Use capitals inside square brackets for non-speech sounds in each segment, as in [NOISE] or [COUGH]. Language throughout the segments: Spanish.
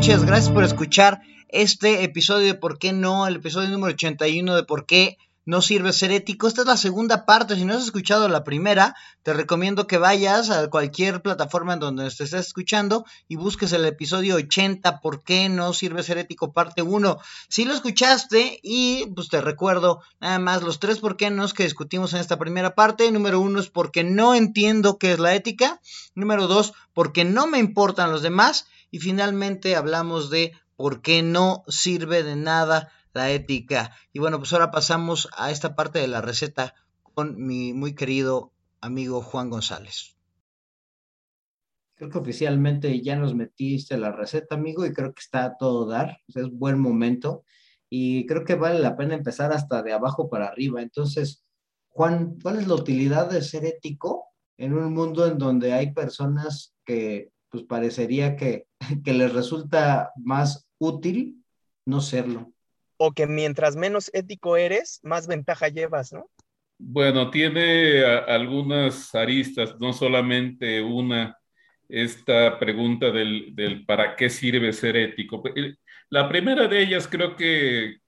noches. Gracias por escuchar este episodio de ¿Por qué no? El episodio número 81 de ¿Por qué no sirve ser ético? Esta es la segunda parte. Si no has escuchado la primera, te recomiendo que vayas a cualquier plataforma en donde te estés escuchando y busques el episodio 80 ¿Por qué no sirve ser ético? Parte 1. Si lo escuchaste y pues te recuerdo nada más los tres por qué no que discutimos en esta primera parte. Número uno es porque no entiendo qué es la ética. Número dos, porque no me importan los demás. Y finalmente hablamos de por qué no sirve de nada la ética. Y bueno, pues ahora pasamos a esta parte de la receta con mi muy querido amigo Juan González. Creo que oficialmente ya nos metiste la receta, amigo, y creo que está a todo dar. es buen momento. Y creo que vale la pena empezar hasta de abajo para arriba. Entonces, Juan, ¿cuál es la utilidad de ser ético en un mundo en donde hay personas que pues parecería que, [LAUGHS] que les resulta más útil no serlo? O que mientras menos ético eres, más ventaja llevas, ¿no? Bueno, tiene algunas aristas, no solamente una, esta pregunta del, del, para qué sirve ser ético. La primera de ellas creo que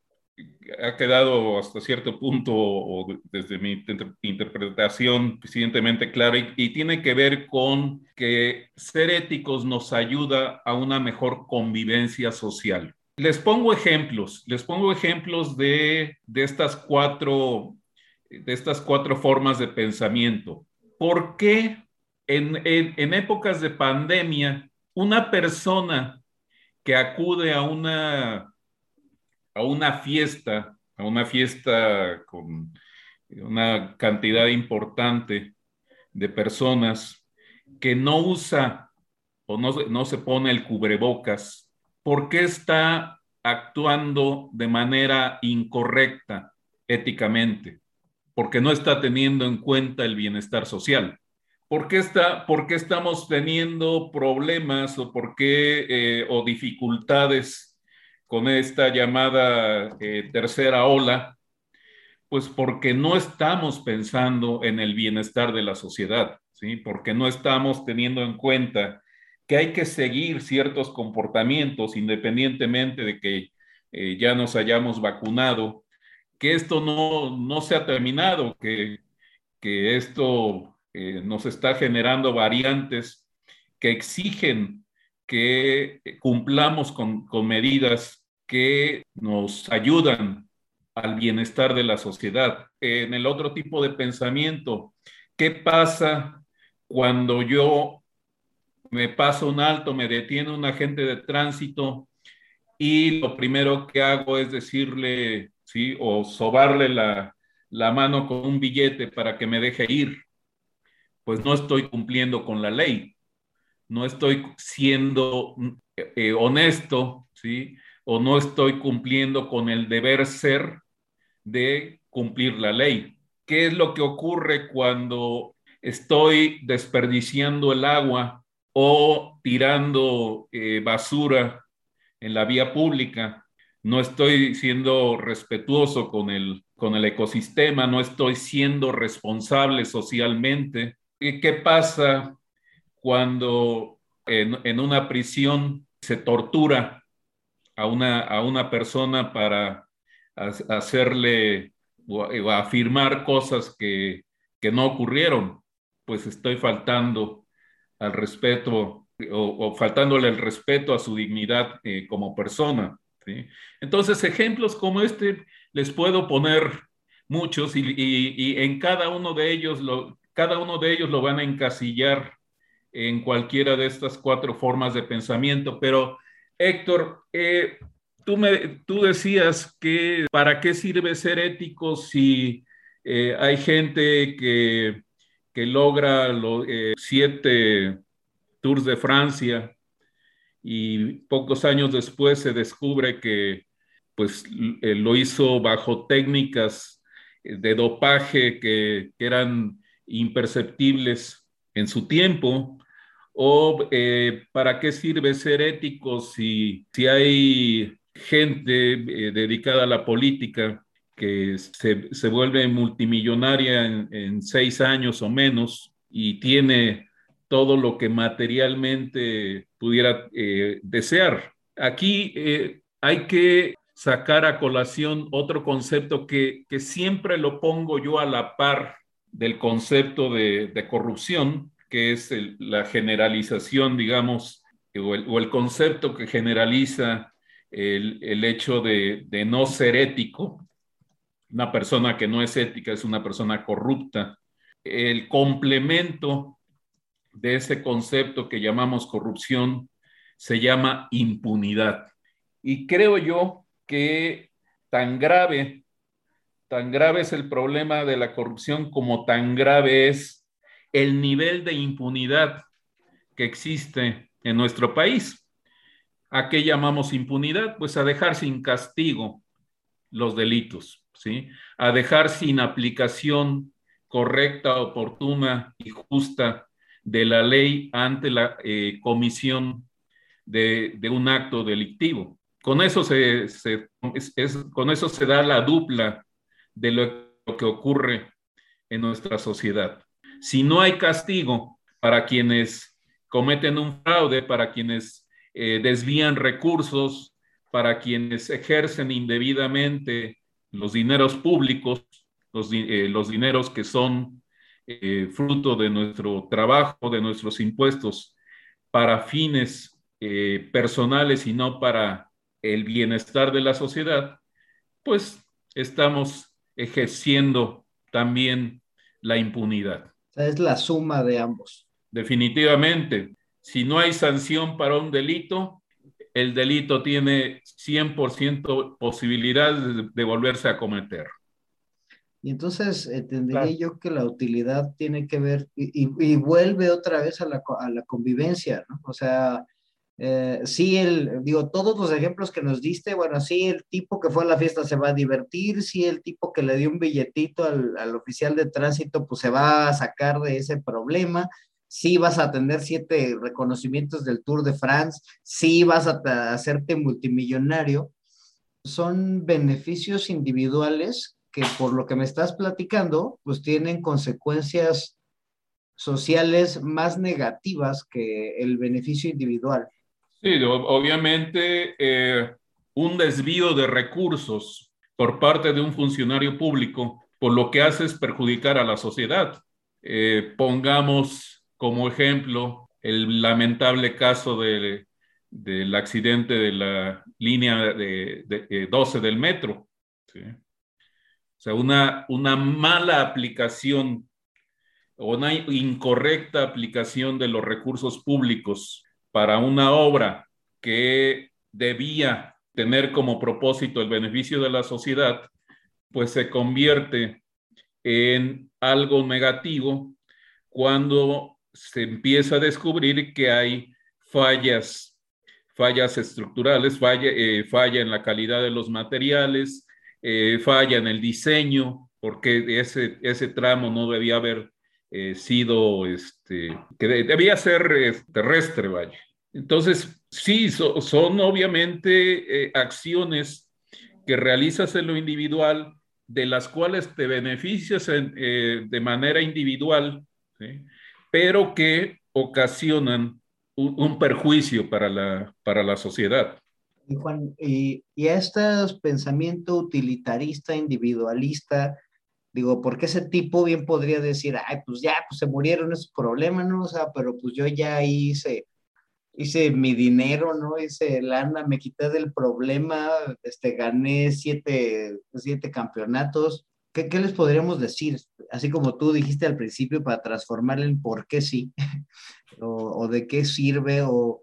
ha quedado hasta cierto punto, o desde mi interpretación, suficientemente clara y, tiene que ver con que ser éticos nos ayuda a una mejor convivencia social. Les pongo ejemplos, les pongo ejemplos de, de, estas, cuatro, de estas cuatro formas de pensamiento. ¿Por qué en, en épocas de pandemia una persona que acude a una a una fiesta, a una fiesta con una cantidad importante de personas que no usa o no, no se pone el cubrebocas, ¿por qué está actuando de manera incorrecta éticamente? Porque no está teniendo en cuenta el bienestar social. ¿Por qué, está, estamos teniendo problemas o por qué eh, o dificultades con esta llamada eh, tercera ola, pues porque no estamos pensando en el bienestar de la sociedad, ¿sí? Porque no estamos teniendo en cuenta que hay que seguir ciertos comportamientos independientemente de que eh, ya nos hayamos vacunado, que esto no, no se ha terminado, que, que esto eh, nos está generando variantes que exigen que cumplamos con, con medidas que nos ayudan al bienestar de la sociedad. En el otro tipo de pensamiento, ¿qué pasa cuando yo me paso un alto, me detiene un agente de tránsito y lo primero que hago es decirle, sí, o sobarle la, la mano con un billete para que me deje ir? Pues no estoy cumpliendo con la ley, no estoy siendo eh, honesto, ¿sí? O no estoy cumpliendo con el deber ser de cumplir la ley. ¿Qué es lo que ocurre cuando estoy desperdiciando el agua o tirando eh, basura en la vía pública? No estoy siendo respetuoso con el, con el ecosistema, no estoy siendo responsable socialmente. ¿Qué pasa cuando en una prisión se tortura a una, a una persona para hacerle o, afirmar cosas que, que, no ocurrieron, pues estoy faltando al respeto o, faltándole el respeto a su dignidad eh, como persona. Entonces, ejemplos como este les puedo poner muchos y, y, y, en cada uno de ellos lo, cada uno de ellos lo van a encasillar en cualquiera de estas cuatro formas de pensamiento, pero Héctor, eh, tú, me, tú decías que para qué sirve ser ético si eh, hay gente que, que logra los eh, siete Tours de Francia y pocos años después se descubre que pues lo hizo bajo técnicas de dopaje que, que eran imperceptibles en su tiempo ¿O eh, para qué sirve ser ético si, si hay gente eh, dedicada a la política que se, se vuelve multimillonaria en, en, seis años o menos y tiene todo lo que materialmente pudiera eh, desear. Aquí hay que sacar a colación otro concepto que, siempre lo pongo yo a la par del concepto de, corrupción, que es la generalización, digamos, o el, concepto que generaliza el, hecho de, de, no ser ético. Una persona que no es ética es una persona corrupta. El complemento de ese concepto que llamamos corrupción se llama impunidad. Y creo yo que tan grave, tan grave es el problema de la corrupción como tan grave es el nivel de impunidad que existe en nuestro país. ¿A qué llamamos impunidad? Pues a dejar sin castigo los delitos, ¿sí? A dejar sin aplicación correcta, oportuna y justa de la ley ante la eh, comisión de, un acto delictivo. Con eso se, con eso se da la dupla de lo que ocurre en nuestra sociedad. Si no hay castigo para quienes cometen un fraude, para quienes eh, desvían recursos, para quienes ejercen indebidamente los dineros públicos, los, eh, dineros que son eh, fruto de nuestro trabajo, de nuestros impuestos, para fines personales y no para el bienestar de la sociedad, pues estamos ejerciendo también la impunidad. Es la suma de ambos. Definitivamente, si no hay sanción para un delito, el delito tiene 100% posibilidades de volverse a cometer. Y entonces entendería yo que la utilidad tiene que ver y, vuelve otra vez a la, a la convivencia, ¿no? O sea, eh, sí, el, digo, todos los ejemplos que nos diste, bueno, sí, el tipo que fue a la fiesta se va a divertir, sí, el tipo que le dio un billetito al, al oficial de tránsito, pues se va a sacar de ese problema, sí vas a tener siete reconocimientos del Tour de France, sí vas a hacerte multimillonario, son beneficios individuales que por lo que me estás platicando, pues tienen consecuencias sociales más negativas que el beneficio individual. Sí, obviamente eh, un desvío de recursos por parte de un funcionario público, por lo que hace es perjudicar a la sociedad. Eh, pongamos como ejemplo el lamentable caso del accidente de la línea de, 12 del metro. O sea, una, una mala aplicación o una incorrecta aplicación de los recursos públicos para una obra que debía tener como propósito el beneficio de la sociedad, pues se convierte en algo negativo cuando se empieza a descubrir que hay fallas, fallas estructurales, falla, eh, en la calidad de los materiales, eh, falla en el diseño, porque ese tramo no debía haber eh, sido, este, que debía ser eh, terrestre, vaya. Entonces, sí, son obviamente acciones que realizas en lo individual, de las cuales te beneficias de manera individual, pero que ocasionan un, un, perjuicio para la, para la sociedad. Y Juan, y, y este pensamiento utilitarista, individualista, digo, porque ese tipo bien podría decir, ay, pues ya, pues se murieron esos problemas, ¿no? O sea, pero pues yo ya hice, hice mi dinero, ¿no? Hice lana, me quité del problema, este, gané siete, siete campeonatos. ¿Qué, ¿Qué, les podríamos decir? Así como tú dijiste al principio, para transformarlo en por qué sí, [LAUGHS] o de qué sirve, o,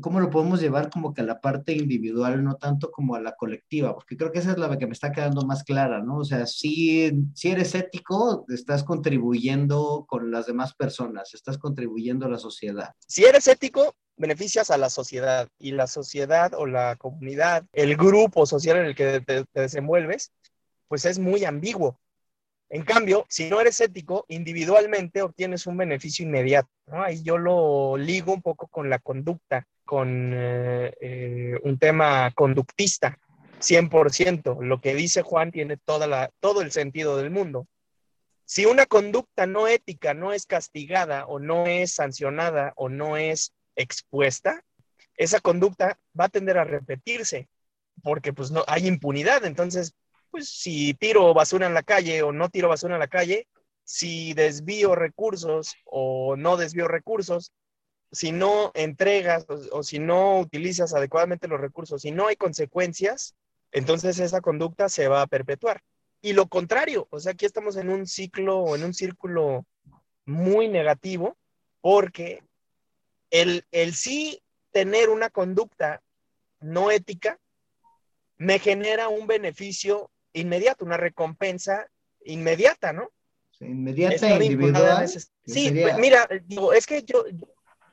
cómo lo podemos llevar como que a la parte individual, no tanto como a la colectiva, porque creo que esa es la que me está quedando más clara, ¿no? O sea, si, si eres ético, estás contribuyendo con las demás personas, estás contribuyendo a la sociedad. Si eres ético, beneficias a la sociedad y la sociedad o la comunidad, el grupo social en el que te, te desenvuelves, pues es muy ambiguo. En cambio, si no eres ético, individualmente obtienes un beneficio inmediato. ¿no? Ahí yo lo ligo un poco con la conducta con eh, eh, un tema conductista, 100%. Lo que dice Juan tiene toda la, todo el sentido del mundo. Si una conducta no ética no es castigada o no es sancionada o no es expuesta, esa conducta va a tender a repetirse porque pues no hay impunidad. Entonces, pues si tiro basura en la calle o no tiro basura en la calle, si desvío recursos o no desvío recursos, si no entregas o, si no utilizas adecuadamente los recursos, si no hay consecuencias, entonces esa conducta se va a perpetuar. Y lo contrario, o sea, aquí estamos en un ciclo o en un círculo muy negativo porque el, el sí tener una conducta no ética me genera un beneficio inmediato, una recompensa inmediata, ¿no? inmediata individual. Sí, mira, digo, es que yo,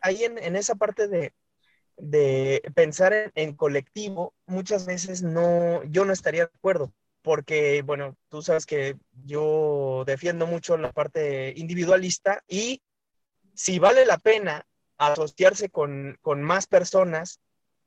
ahí en, esa parte de, pensar en, colectivo, muchas veces no, yo no estaría de acuerdo, porque, bueno, tú sabes que yo defiendo mucho la parte individualista y si vale la pena asociarse con, más personas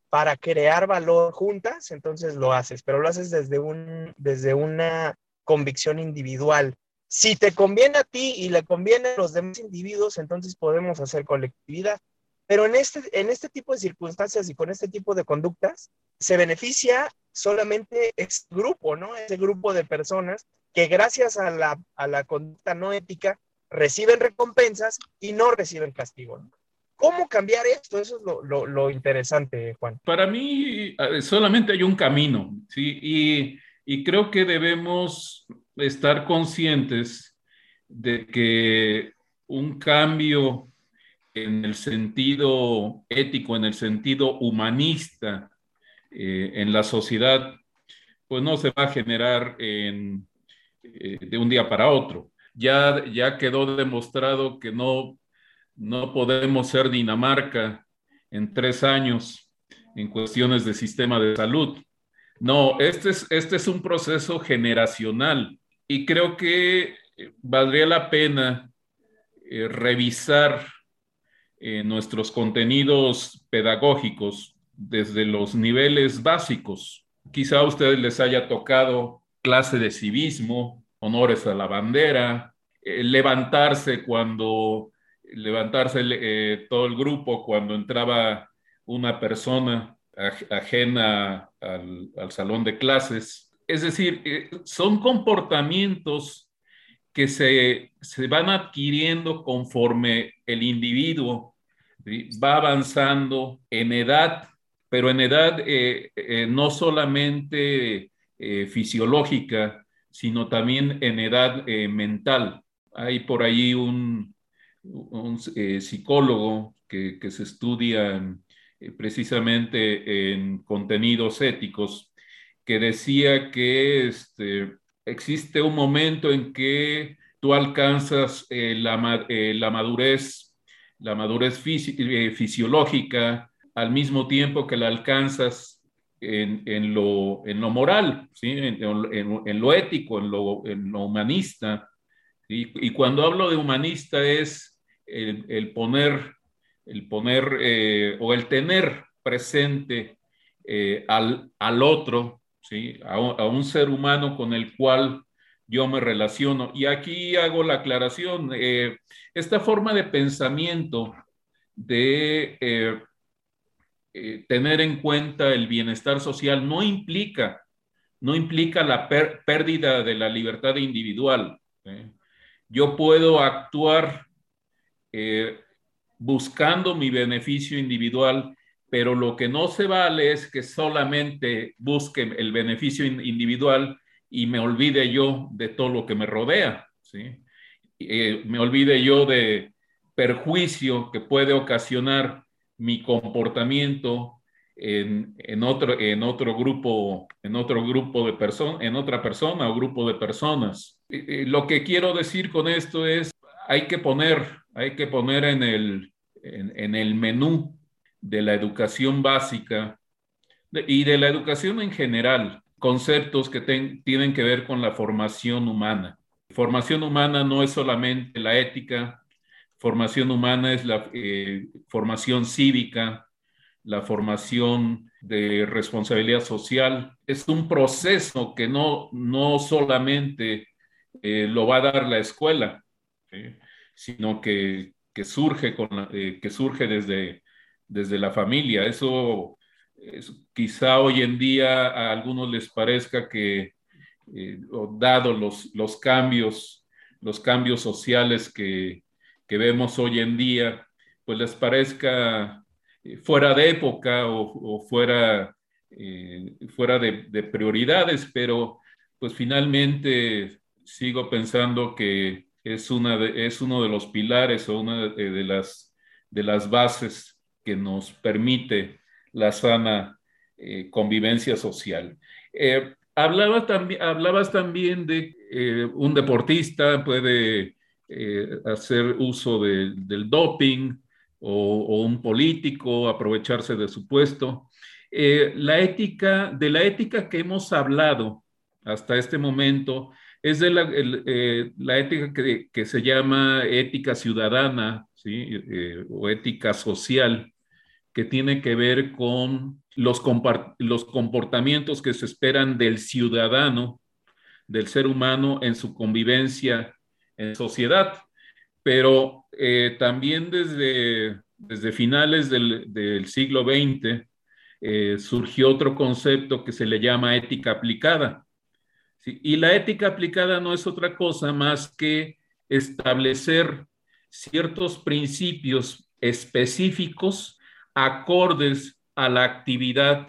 para crear valor juntas, entonces lo haces, pero lo haces desde una convicción individual. Si te conviene a ti y le conviene a los demás individuos, entonces podemos hacer colectividad. Pero en este, en este tipo de circunstancias y con este tipo de conductas, se beneficia solamente ese grupo, ¿no? Ese grupo de personas que gracias a la, a la conducta no ética reciben recompensas y no reciben castigo. ¿no? ¿Cómo cambiar esto? Eso es lo, lo, interesante, Juan. Para mí solamente hay un camino, ¿sí? Y, y creo que debemos estar conscientes de que un cambio en el sentido ético, en el sentido humanista eh, en la sociedad, pues no se va a generar en, eh, de un día para otro. Ya, ya quedó demostrado que no no podemos ser Dinamarca en tres años en cuestiones de sistema de salud. No, este es, este es un proceso generacional y creo que eh, valdría la pena eh, revisar eh, nuestros contenidos pedagógicos desde los niveles básicos. Quizá a ustedes les haya tocado clase de civismo, honores a la bandera, levantarse cuando levantarse todo el grupo cuando entraba una persona ajena al, salón de clases. Es decir, eh, son comportamientos que se, van adquiriendo conforme el individuo va avanzando en edad, pero en edad eh, no solamente fisiológica, sino también en edad mental. Hay por ahí un, un eh, psicólogo que, se estudia eh, precisamente en contenidos éticos, que decía que este, existe un momento en que tú alcanzas eh, la, madurez, la madurez fisiológica al mismo tiempo que la alcanzas en, lo, en lo, moral, ¿sí? en, lo ético, en lo, humanista. Y cuando hablo de humanista es el, poner, el poner eh, o el tener presente eh, al, al, otro, ¿sí? A un, ser humano con el cual yo me relaciono. Y aquí hago la aclaración, eh, esta forma de pensamiento de tener en cuenta el bienestar social no implica, no implica la pérdida de la libertad individual. Yo puedo actuar eh, buscando mi beneficio individual, pero lo que no se vale es que solamente busque el beneficio individual y me olvide yo de todo lo que me rodea, ¿sí? Eh, me olvide yo de perjuicio que puede ocasionar mi comportamiento en, en, otro, en otro grupo, en otro grupo de personas, en otra persona o grupo de personas. lo que quiero decir con esto es, hay que poner hay que poner en el, en, el menú de la educación básica y de la educación en general conceptos que tienen que ver con la formación humana. Formación humana no es solamente la ética, formación humana es la eh, formación cívica, la formación de responsabilidad social. Es un proceso que no, no solamente eh, lo va a dar la escuela, sino que, surge, con que surge desde, desde la familia. Eso, quizá hoy en día a algunos les parezca que, dado los, los cambios, los cambios sociales que, que vemos hoy en día, pues les parezca eh, fuera de época o, fuera, eh, fuera de, prioridades, pero pues finalmente sigo pensando que es, una es uno de los pilares o una de, las, de las bases que nos permite la sana eh, convivencia social. hablaba también, hablabas también de un deportista puede eh, hacer uso del doping o, un político aprovecharse de su puesto. Eh, la ética, de la ética que hemos hablado hasta este momento, es de la, eh, ética que, se llama ética ciudadana ¿sí? o ética social, que tiene que ver con los, comportamientos que se esperan del ciudadano, del ser humano en su convivencia en sociedad, pero eh, también desde, desde finales del, siglo XX eh, surgió otro concepto que se le llama ética aplicada. Y la ética aplicada no es otra cosa más que establecer ciertos principios específicos acordes a la actividad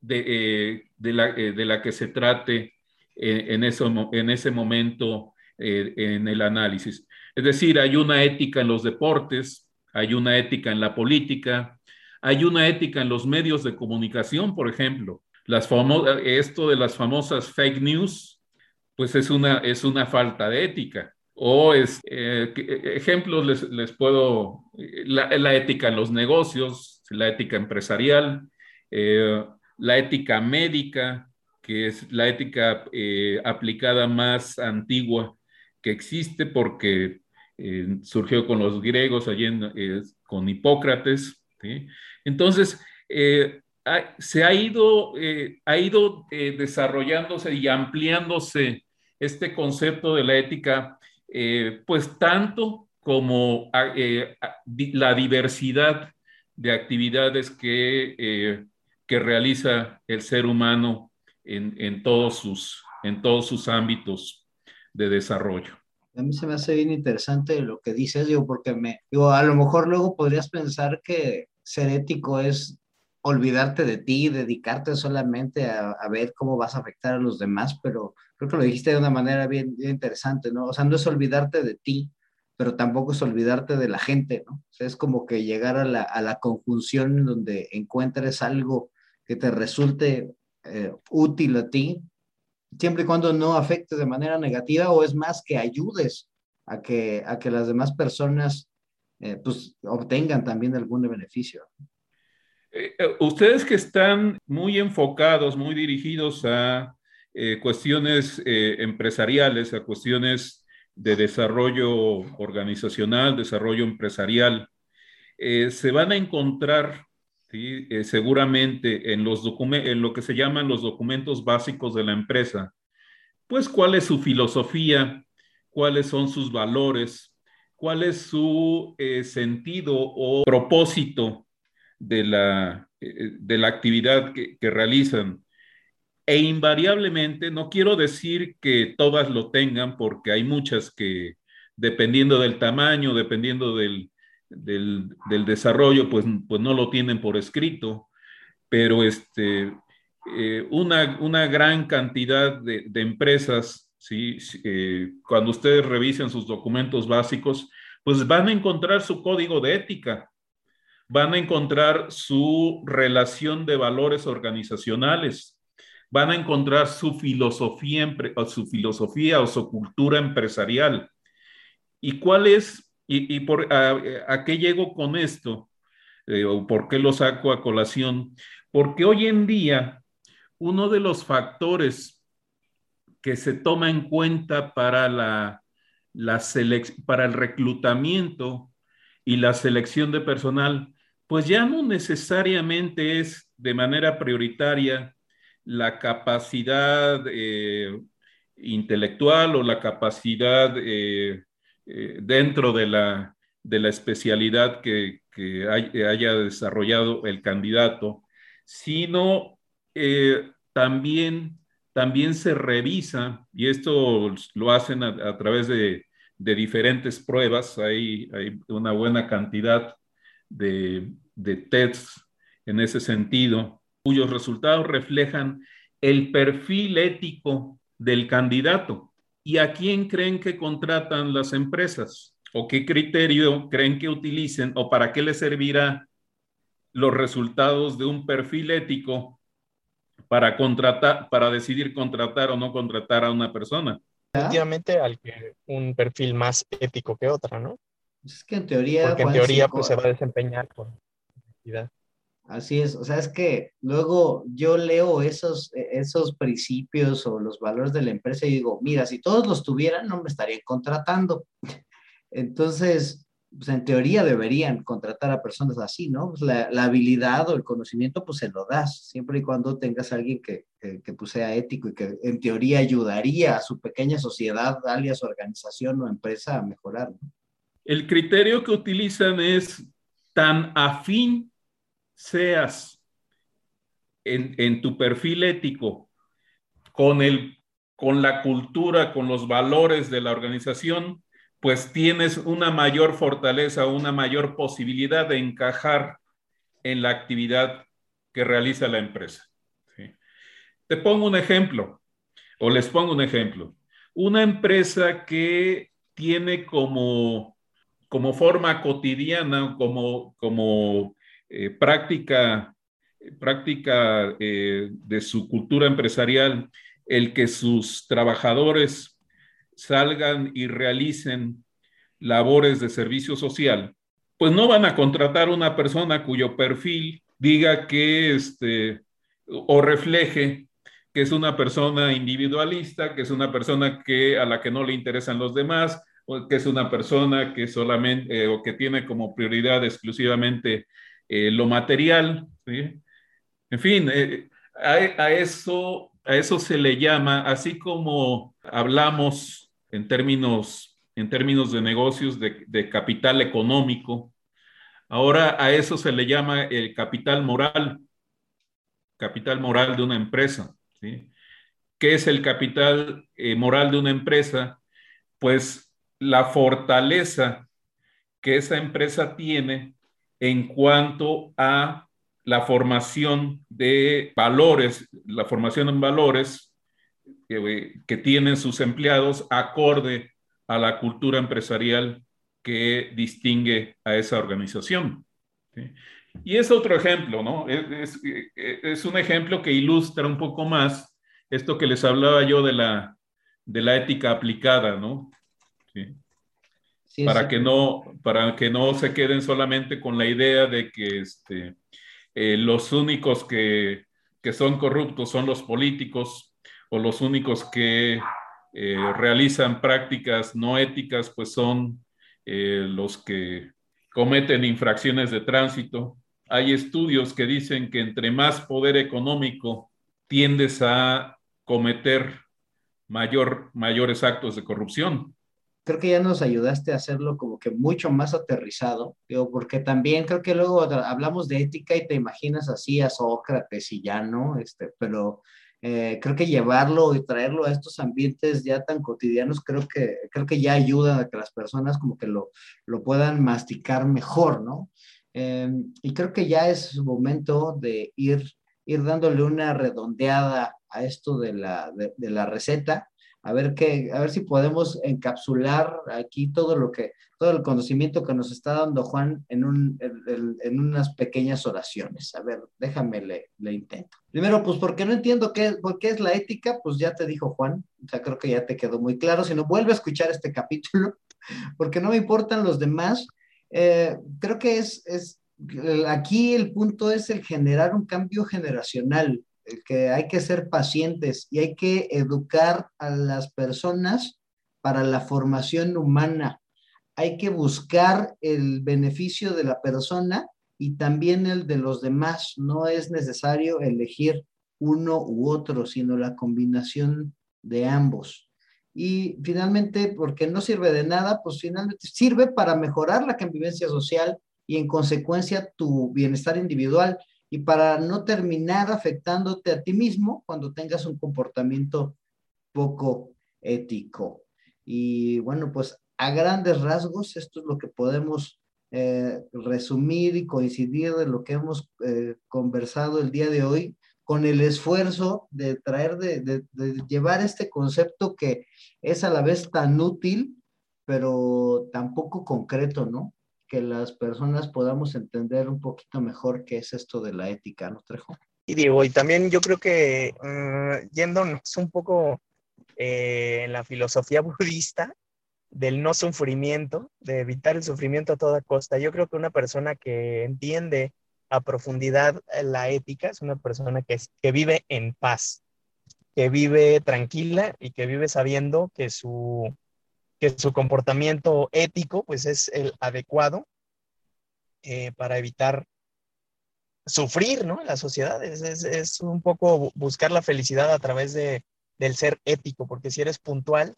de, eh, de, la, de la, que se trate en, eso, en ese momento eh, en el análisis. Es decir, hay una ética en los deportes, hay una ética en la política, hay una ética en los medios de comunicación, por ejemplo. Las esto de las famosas fake news, pues es una, es una falta de ética. O es, eh, ejemplos les, les puedo, la, la, ética en los negocios, la ética empresarial, eh, la ética médica, que es la ética aplicada más antigua que existe porque eh, surgió con los griegos, allí eh, con Hipócrates. Entonces, eh, se ha ido, ha ido desarrollándose y ampliándose este concepto de la ética, pues tanto como la diversidad de actividades que, que realiza el ser humano en, en, todos sus, en todos sus ámbitos de desarrollo. A mí se me hace bien interesante lo que dices, digo, porque me, digo, a lo mejor luego podrías pensar que ser ético es olvidarte de ti, dedicarte solamente a, ver cómo vas a afectar a los demás, pero creo que lo dijiste de una manera bien, interesante, ¿no? O sea, no es olvidarte de ti, pero tampoco es olvidarte de la gente, ¿no? O sea, es como que llegar a la, a la conjunción donde encuentres algo que te resulte eh, útil a ti, siempre y cuando no afecte de manera negativa o es más que ayudes a que, a que las demás personas eh, pues obtengan también algún beneficio. Eh, ustedes que están muy enfocados, muy dirigidos a cuestiones empresariales, a cuestiones de desarrollo organizacional, desarrollo empresarial, se van a encontrar eh, seguramente en, en lo que se llaman los documentos básicos de la empresa, pues cuál es su filosofía, cuáles son sus valores, cuál es su eh, sentido o propósito de la, eh, de la actividad que, que realizan. E invariablemente, no quiero decir que todas lo tengan, porque hay muchas que, dependiendo del tamaño, dependiendo del, del, desarrollo, pues, pues no lo tienen por escrito, pero este, eh, una, una, gran cantidad de, empresas, ¿sí? Eh, cuando ustedes revisen sus documentos básicos, pues van a encontrar su código de ética, van a encontrar su relación de valores organizacionales, van a encontrar su filosofía, su filosofía o su cultura empresarial. ¿Y cuál es ¿Y, por, a, qué llego con esto? Eh, ¿O por qué lo saco a colación? Porque hoy en día uno de los factores que se toma en cuenta para, la, la para el reclutamiento y la selección de personal, pues ya no necesariamente es de manera prioritaria la capacidad eh, intelectual o la capacidad eh, eh, dentro de la, de la especialidad que, haya desarrollado el candidato, sino también, también se revisa, y esto lo hacen a, través de, de, diferentes pruebas, hay, hay una buena cantidad de, de tests en ese sentido, cuyos resultados reflejan el perfil ético del candidato. ¿Y a quién creen que contratan las empresas? ¿O qué criterio creen que utilicen o para qué les servirá los resultados de un perfil ético para contratar, para decidir contratar o no contratar a una persona? Efectivamente, al que un perfil más ético que otra, ¿no? Es que en teoría. Porque en teoría pues, se va a desempeñar con identidad. Así es, o sea, es que luego yo leo esos, e, esos principios o los valores de la empresa y digo, mira, si todos los tuvieran, no me estarían contratando. [LAUGHS] Entonces, pues en teoría deberían contratar a personas así, ¿no? Pues la, habilidad o el conocimiento, pues se lo das, siempre y cuando tengas a alguien que, que, pues sea ético y que en teoría ayudaría a su pequeña sociedad, alias organización o empresa a mejorar. ¿no? El criterio que utilizan es tan afín seas en, tu perfil ético con, el, con la cultura, con los valores de la organización, pues tienes una mayor fortaleza, una mayor posibilidad de encajar en la actividad que realiza la empresa. Te pongo un ejemplo, o les pongo un ejemplo. Una empresa que tiene como, como forma cotidiana, como, como eh, práctica, práctica eh, de su cultura empresarial el que sus trabajadores salgan y realicen labores de servicio social, pues no van a contratar una persona cuyo perfil diga que este o refleje que es una persona individualista, que es una persona que a la que no le interesan los demás, o que es una persona que solamente eh, o que tiene como prioridad exclusivamente eh, lo material, En fin, eh, a, eso, a eso se le llama, así como hablamos en términos, en términos de negocios de, capital económico, ahora a eso se le llama el capital moral, capital moral de una empresa. ¿Qué es el capital moral de una empresa? Pues la fortaleza que esa empresa tiene en cuanto a la formación de valores, la formación en valores que, tienen sus empleados acorde a la cultura empresarial que distingue a esa organización. Y es otro ejemplo, ¿no? Es, es, un ejemplo que ilustra un poco más esto que les hablaba yo de la, de la ética aplicada, ¿no? ¿Sí? para, que no, para que no se queden solamente con la idea de que este, eh, los únicos que, que, son corruptos son los políticos o los únicos que eh, realizan prácticas no éticas, pues son eh, los que cometen infracciones de tránsito. Hay estudios que dicen que entre más poder económico tiendes a cometer mayor, mayores actos de corrupción creo que ya nos ayudaste a hacerlo como que mucho más aterrizado, digo, porque también creo que luego hablamos de ética y te imaginas así a Sócrates y ya, ¿no? Este, pero eh, creo que llevarlo y traerlo a estos ambientes ya tan cotidianos, creo que, creo que ya ayuda a que las personas como que lo, lo puedan masticar mejor, ¿no? Em, y creo que ya es momento de ir, ir dándole una redondeada a esto de la, de la receta a ver qué, a ver si podemos encapsular aquí todo lo que, todo el conocimiento que nos está dando Juan en, un, en, unas pequeñas oraciones. A ver, déjame le, intento. Primero, pues porque no entiendo qué, por qué es la ética, pues ya te dijo Juan, o creo que ya te quedó muy claro. Si no, vuelve a escuchar este capítulo, [LAUGHS] porque no me importan los demás. Eh, creo que es, es, aquí el punto es el generar un cambio generacional que hay que ser pacientes y hay que educar a las personas para la formación humana. Hay que buscar el beneficio de la persona y también el de los demás. No es necesario elegir uno u otro, sino la combinación de ambos. y finalmente, porque no sirve de nada, pues finalmente sirve para mejorar la convivencia social y en consecuencia tu bienestar individual y para no terminar afectándote a ti mismo cuando tengas un comportamiento poco ético. Y bueno, pues a grandes rasgos, esto es lo que podemos eh, resumir y coincidir de lo que hemos eh, conversado el día de hoy con el esfuerzo de traer, de, llevar este concepto que es a la vez tan útil, pero tan poco concreto, ¿no? Que las personas podamos entender un poquito mejor qué es esto de la ética, ¿no, Trejo? Y digo, y también yo creo que mm, yéndonos un poco eh, en la filosofía [LAUGHS] budista del no sufrimiento, de evitar el sufrimiento a toda costa, yo creo que una persona que entiende a profundidad la ética, es una persona que, que vive en paz, que vive tranquila y que vive sabiendo que su, que su comportamiento ético pues es el adecuado eh, para evitar sufrir, ¿no? En la sociedad es, un poco buscar la felicidad a través de, del ser ético, porque si eres puntual,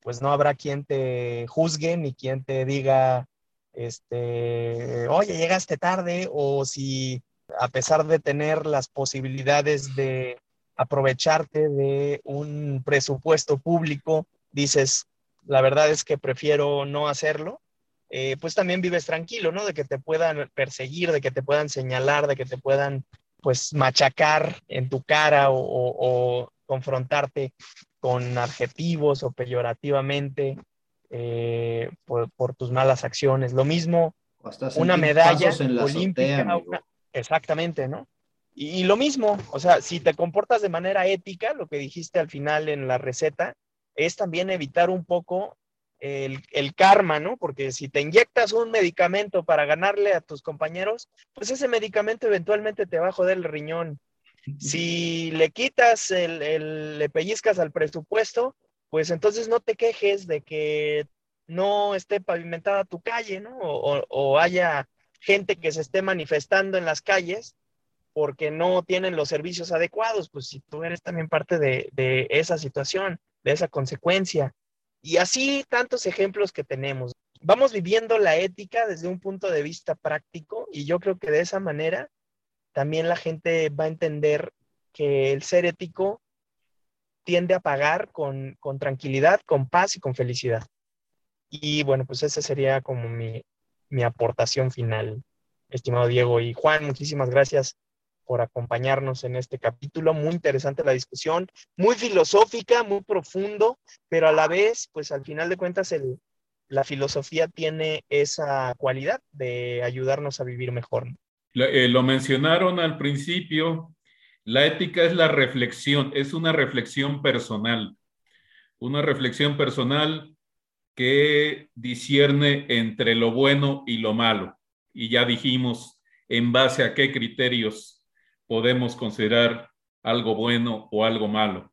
pues no habrá quien te juzgue ni quien te diga, este, oye, llegaste tarde, o si a pesar de tener las posibilidades de aprovecharte de un presupuesto público, dices, la verdad es que prefiero no hacerlo, eh, pues también vives tranquilo, ¿no? De que te puedan perseguir, de que te puedan señalar, de que te puedan, pues, machacar en tu cara o confrontarte con adjetivos o peyorativamente. Eh, por, tus malas acciones. Lo mismo, una medalla olímpica, exactamente, ¿no? Y, lo mismo, o sea, si te comportas de manera ética, lo que dijiste al final en la receta, es también evitar un poco el, karma, ¿no? Porque si te inyectas un medicamento para ganarle a tus compañeros, pues ese medicamento eventualmente te va a joder el riñón. Si le quitas el, el le pellizcas al presupuesto, pues entonces no te quejes de que no esté pavimentada tu calle, ¿no? O, haya gente que se esté manifestando en las calles porque no tienen los servicios adecuados, pues si tú eres también parte de, de esa situación, de esa consecuencia. Y así tantos ejemplos que tenemos. Vamos viviendo la ética desde un punto de vista práctico y yo creo que de esa manera también la gente va a entender que el ser ético tiende a pagar con, tranquilidad, con paz y con felicidad. Y bueno, pues esa sería como mi, aportación final, estimado Diego. Y Juan, muchísimas gracias por acompañarnos en este capítulo. Muy interesante la discusión, muy filosófica, muy profundo, pero a la vez, pues al final de cuentas, la filosofía tiene esa cualidad de ayudarnos a vivir mejor. Eh, lo mencionaron al principio, la ética es la reflexión, es una reflexión personal, una reflexión personal que discierne entre lo bueno y lo malo. Y ya dijimos en base a qué criterios podemos considerar algo bueno o algo malo.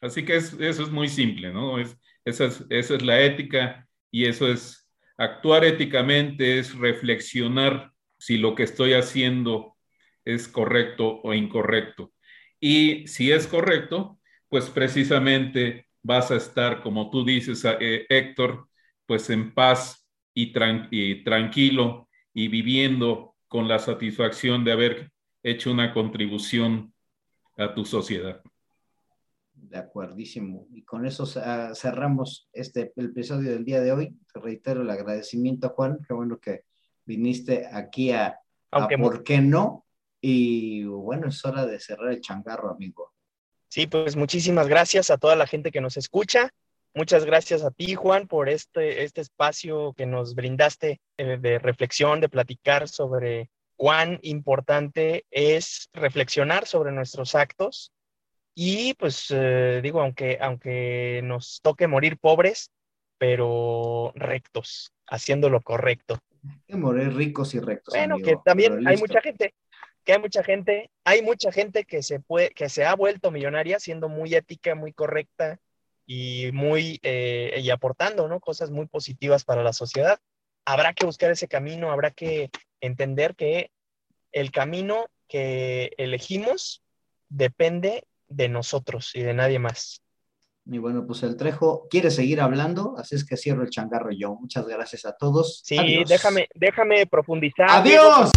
Así que eso es muy simple, ¿no? Es, esa, es, la ética y eso es actuar éticamente, es reflexionar si lo que estoy haciendo es correcto o incorrecto. Y si es correcto, pues precisamente vas a estar, como tú dices, eh, Héctor, pues en paz y tranquilo y viviendo con la satisfacción de haber hecho una contribución a tu sociedad. De acuerdísimo. Y con eso cerramos este el episodio del día de hoy. Te reitero el agradecimiento, Juan. Qué bueno que viniste aquí a, a ¿por qué no? Y bueno, es hora de cerrar el changarro, amigo. Sí, pues muchísimas gracias a toda la gente que nos escucha. Muchas gracias a ti, Juan, por este, este espacio que nos brindaste eh, de reflexión, de platicar sobre cuán importante es reflexionar sobre nuestros actos. Y pues eh, digo, aunque, aunque nos toque morir pobres, pero rectos, haciendo lo correcto. Que morir ricos y rectos. Bueno, que también hay mucha gente, que hay mucha gente, hay mucha gente que se puede, que se ha vuelto millonaria siendo muy ética, muy correcta y muy eh, y aportando, ¿no? Cosas muy positivas para la sociedad. Habrá que buscar ese camino, habrá que entender que el camino que elegimos depende de nosotros y de nadie más. Y bueno, pues el Trejo quiere seguir hablando, así es que cierro el changarro yo. Muchas gracias a todos. Sí, déjame, déjame profundizar. ¡Adiós!